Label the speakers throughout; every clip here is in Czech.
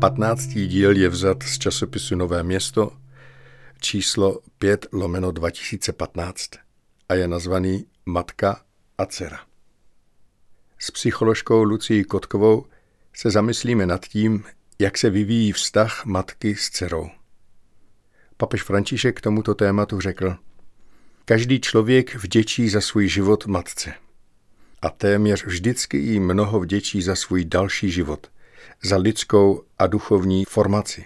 Speaker 1: 15. díl je vzat z časopisu Nové město číslo 5 lomeno 2015 a je nazvaný Matka a dcera. S psycholožkou Lucí Kotkovou se zamyslíme nad tím, jak se vyvíjí vztah matky s dcerou. Papež František k tomuto tématu řekl, každý člověk vděčí za svůj život matce a téměř vždycky jí mnoho vděčí za svůj další život – za lidskou a duchovní formaci.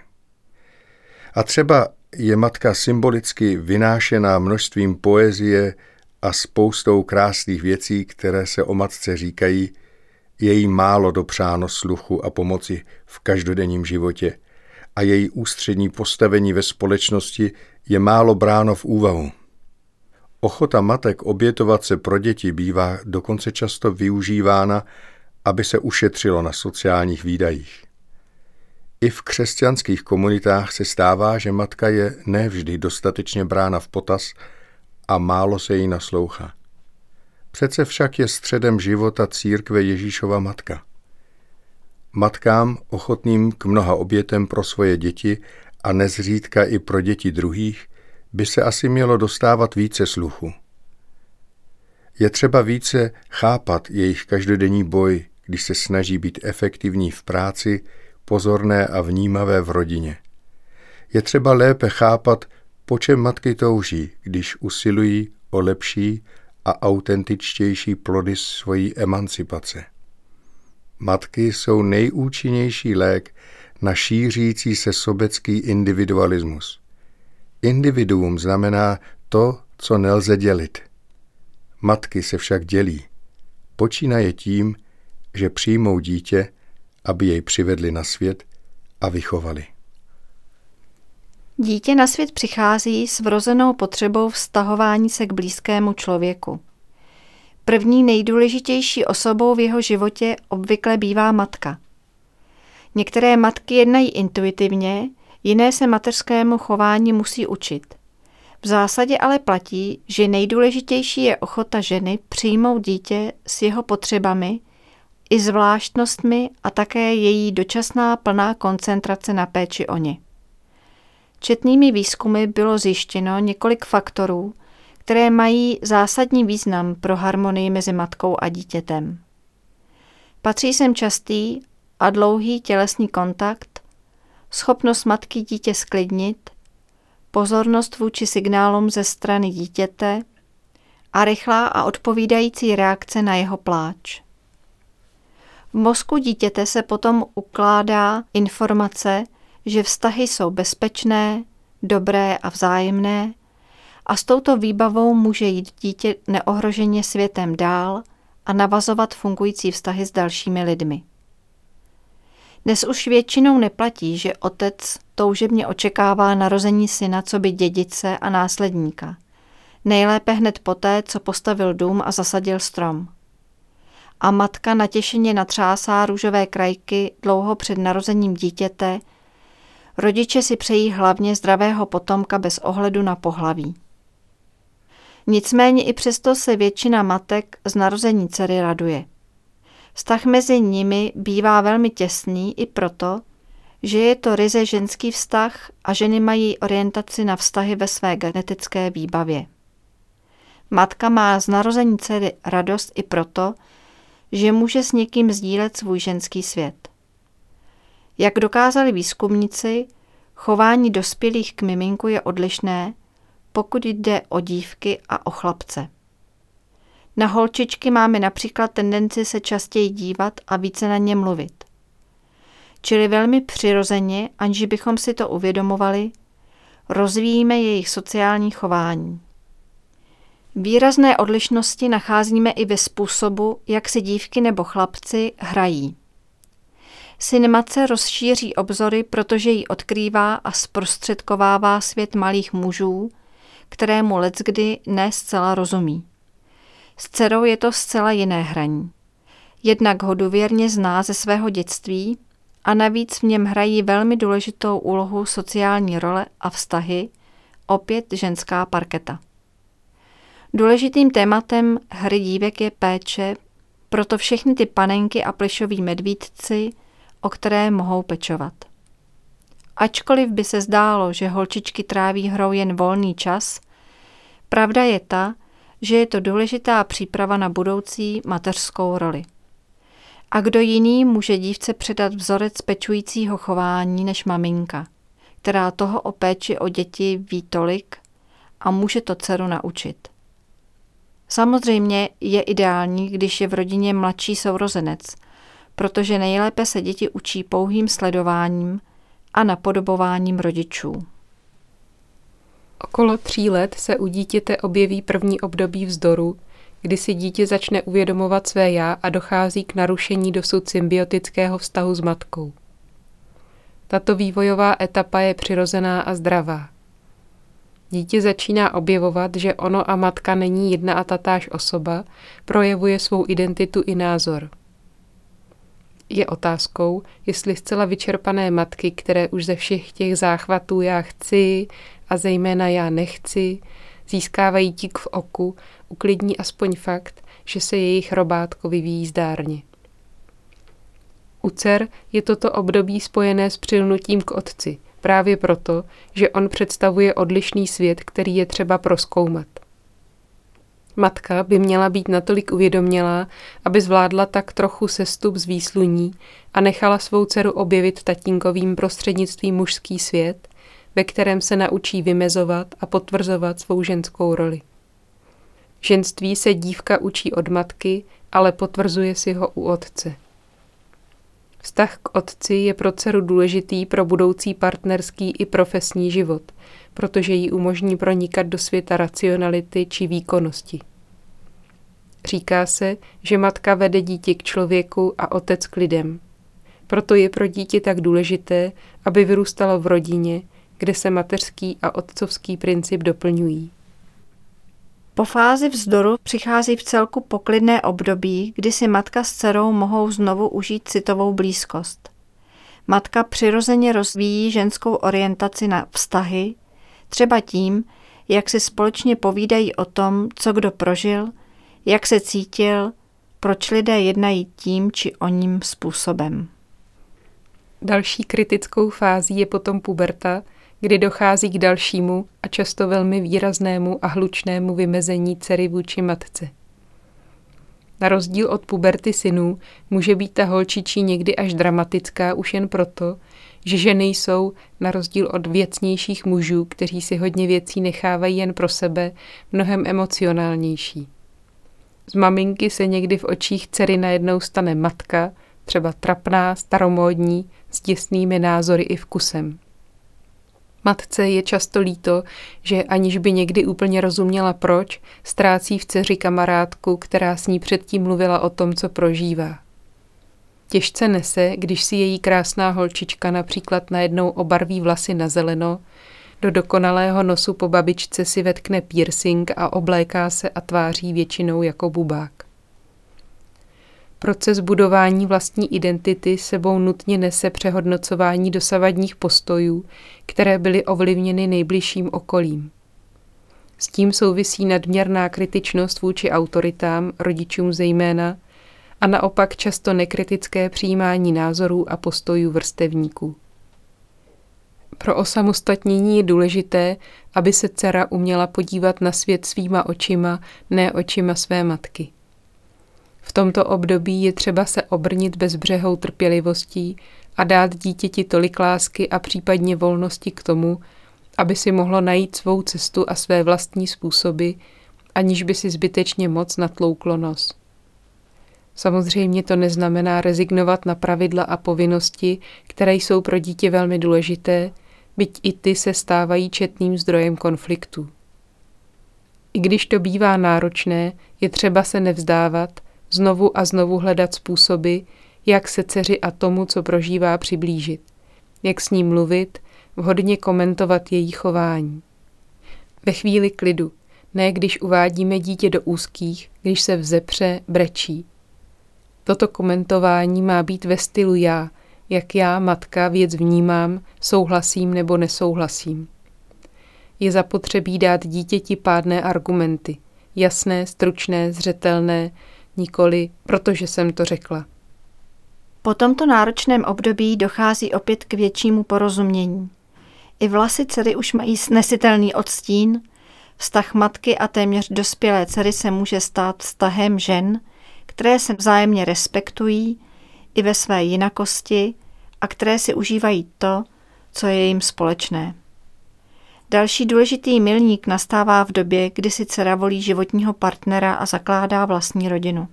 Speaker 1: A třeba je matka symbolicky vynášená množstvím poezie a spoustou krásných věcí, které se o matce říkají, je jí málo dopřáno sluchu a pomoci v každodenním životě a její ústřední postavení ve společnosti je málo bráno v úvahu. Ochota matek obětovat se pro děti bývá dokonce často využívána aby se ušetřilo na sociálních výdajích. I v křesťanských komunitách se stává, že matka je nevždy dostatečně brána v potaz a málo se jí naslouchá. Přece však je středem života církve Ježíšova matka. Matkám ochotným k mnoha obětem pro svoje děti a nezřídka i pro děti druhých by se asi mělo dostávat více sluchu. Je třeba více chápat jejich každodenní boj, když se snaží být efektivní v práci, pozorné a vnímavé v rodině. Je třeba lépe chápat, po čem matky touží, když usilují o lepší a autentičtější plody svojí emancipace. Matky jsou nejúčinnější lék na šířící se sobecký individualismus. Individuum znamená to, co nelze dělit. Matky se však dělí. Počínaje tím, že přijmou dítě, aby jej přivedli na svět a vychovali.
Speaker 2: Dítě na svět přichází s vrozenou potřebou vztahování se k blízkému člověku. První nejdůležitější osobou v jeho životě obvykle bývá matka. Některé matky jednají intuitivně, jiné se mateřskému chování musí učit. V zásadě ale platí, že nejdůležitější je ochota ženy přijmout dítě s jeho potřebami i zvláštnostmi a také její dočasná plná koncentrace na péči o ně. Četnými výzkumy bylo zjištěno několik faktorů, které mají zásadní význam pro harmonii mezi matkou a dítětem. Patří sem častý a dlouhý tělesný kontakt, schopnost matky dítě sklidnit, pozornost vůči signálům ze strany dítěte a rychlá a odpovídající reakce na jeho pláč. V mozku dítěte se potom ukládá informace, že vztahy jsou bezpečné, dobré a vzájemné a s touto výbavou může jít dítě neohroženě světem dál a navazovat fungující vztahy s dalšími lidmi. Dnes už většinou neplatí, že otec toužebně očekává narození syna co by dědice a následníka. Nejlépe hned poté, co postavil dům a zasadil strom a matka natěšeně natřásá růžové krajky dlouho před narozením dítěte, rodiče si přejí hlavně zdravého potomka bez ohledu na pohlaví. Nicméně i přesto se většina matek z narození dcery raduje. Vztah mezi nimi bývá velmi těsný i proto, že je to ryze ženský vztah a ženy mají orientaci na vztahy ve své genetické výbavě. Matka má z narození dcery radost i proto, že může s někým sdílet svůj ženský svět. Jak dokázali výzkumníci, chování dospělých k miminku je odlišné, pokud jde o dívky a o chlapce. Na holčičky máme například tendenci se častěji dívat a více na ně mluvit. Čili velmi přirozeně, aniž bychom si to uvědomovali, rozvíjíme jejich sociální chování. Výrazné odlišnosti nacházíme i ve způsobu, jak si dívky nebo chlapci hrají. Syn matce rozšíří obzory, protože ji odkrývá a zprostředkovává svět malých mužů, kterému leckdy ne zcela rozumí. S dcerou je to zcela jiné hraní. Jednak ho důvěrně zná ze svého dětství a navíc v něm hrají velmi důležitou úlohu sociální role a vztahy, opět ženská parketa. Důležitým tématem hry dívek je péče, proto všechny ty panenky a plešoví medvídci, o které mohou pečovat. Ačkoliv by se zdálo, že holčičky tráví hrou jen volný čas, pravda je ta, že je to důležitá příprava na budoucí mateřskou roli. A kdo jiný může dívce předat vzorec pečujícího chování než maminka, která toho o péči o děti ví tolik a může to dceru naučit. Samozřejmě je ideální, když je v rodině mladší sourozenec, protože nejlépe se děti učí pouhým sledováním a napodobováním rodičů.
Speaker 3: Okolo tří let se u dítěte objeví první období vzdoru, kdy si dítě začne uvědomovat své já a dochází k narušení dosud symbiotického vztahu s matkou. Tato vývojová etapa je přirozená a zdravá. Dítě začíná objevovat, že ono a matka není jedna a tatáž osoba, projevuje svou identitu i názor. Je otázkou, jestli zcela vyčerpané matky, které už ze všech těch záchvatů já chci a zejména já nechci, získávají tík v oku, uklidní aspoň fakt, že se jejich robátko vyvíjí zdárně. U dcer je toto období spojené s přilnutím k otci, právě proto, že on představuje odlišný svět, který je třeba proskoumat. Matka by měla být natolik uvědomělá, aby zvládla tak trochu sestup z výsluní a nechala svou dceru objevit tatínkovým prostřednictvím mužský svět, ve kterém se naučí vymezovat a potvrzovat svou ženskou roli. Ženství se dívka učí od matky, ale potvrzuje si ho u otce. Vztah k otci je pro dceru důležitý pro budoucí partnerský i profesní život, protože jí umožní pronikat do světa racionality či výkonnosti. Říká se, že matka vede dítě k člověku a otec k lidem. Proto je pro dítě tak důležité, aby vyrůstalo v rodině, kde se mateřský a otcovský princip doplňují.
Speaker 2: Po fázi vzdoru přichází v celku poklidné období, kdy si matka s dcerou mohou znovu užít citovou blízkost. Matka přirozeně rozvíjí ženskou orientaci na vztahy, třeba tím, jak si společně povídají o tom, co kdo prožil, jak se cítil, proč lidé jednají tím či oním způsobem.
Speaker 3: Další kritickou fází je potom puberta, kdy dochází k dalšímu a často velmi výraznému a hlučnému vymezení dcery vůči matce. Na rozdíl od puberty synů může být ta holčičí někdy až dramatická už jen proto, že ženy jsou, na rozdíl od věcnějších mužů, kteří si hodně věcí nechávají jen pro sebe, mnohem emocionálnější. Z maminky se někdy v očích dcery najednou stane matka, třeba trapná, staromódní, s děsnými názory i vkusem. Matce je často líto, že aniž by někdy úplně rozuměla proč, ztrácí v dceři kamarádku, která s ní předtím mluvila o tom, co prožívá. Těžce nese, když si její krásná holčička například najednou obarví vlasy na zeleno, do dokonalého nosu po babičce si vetkne piercing a obléká se a tváří většinou jako bubák. Proces budování vlastní identity sebou nutně nese přehodnocování dosavadních postojů, které byly ovlivněny nejbližším okolím. S tím souvisí nadměrná kritičnost vůči autoritám, rodičům zejména, a naopak často nekritické přijímání názorů a postojů vrstevníků. Pro osamostatnění je důležité, aby se dcera uměla podívat na svět svýma očima, ne očima své matky. V tomto období je třeba se obrnit bezbřehou trpělivostí a dát dítěti tolik lásky a případně volnosti k tomu, aby si mohlo najít svou cestu a své vlastní způsoby, aniž by si zbytečně moc natlouklo nos. Samozřejmě to neznamená rezignovat na pravidla a povinnosti, které jsou pro dítě velmi důležité, byť i ty se stávají četným zdrojem konfliktu. I když to bývá náročné, je třeba se nevzdávat – znovu a znovu hledat způsoby, jak se dceři a tomu, co prožívá, přiblížit, jak s ním mluvit, vhodně komentovat její chování. Ve chvíli klidu, ne když uvádíme dítě do úzkých, když se vzepře, brečí. Toto komentování má být ve stylu já, jak já, matka, věc vnímám, souhlasím nebo nesouhlasím. Je zapotřebí dát dítěti pádné argumenty, jasné, stručné, zřetelné, nikoli, protože jsem to řekla.
Speaker 2: Po tomto náročném období dochází opět k většímu porozumění. I vlasy dcery už mají snesitelný odstín, vztah matky a téměř dospělé dcery se může stát vztahem žen, které se vzájemně respektují i ve své jinakosti a které si užívají to, co je jim společné. Další důležitý milník nastává v době, kdy si dcera volí životního partnera a zakládá vlastní rodinu.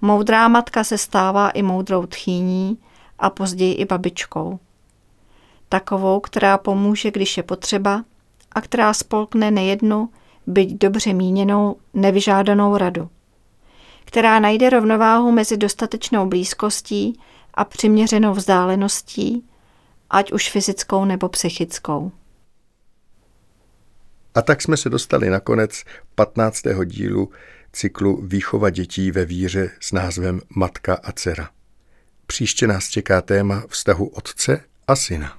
Speaker 2: Moudrá matka se stává i moudrou tchýní a později i babičkou. Takovou, která pomůže, když je potřeba a která spolkne nejednu, byť dobře míněnou, nevyžádanou radu. Která najde rovnováhu mezi dostatečnou blízkostí a přiměřenou vzdáleností, ať už fyzickou nebo psychickou.
Speaker 1: A tak jsme se dostali na konec 15. dílu cyklu Výchova dětí ve víře s názvem Matka a dcera. Příště nás čeká téma vztahu otce a syna.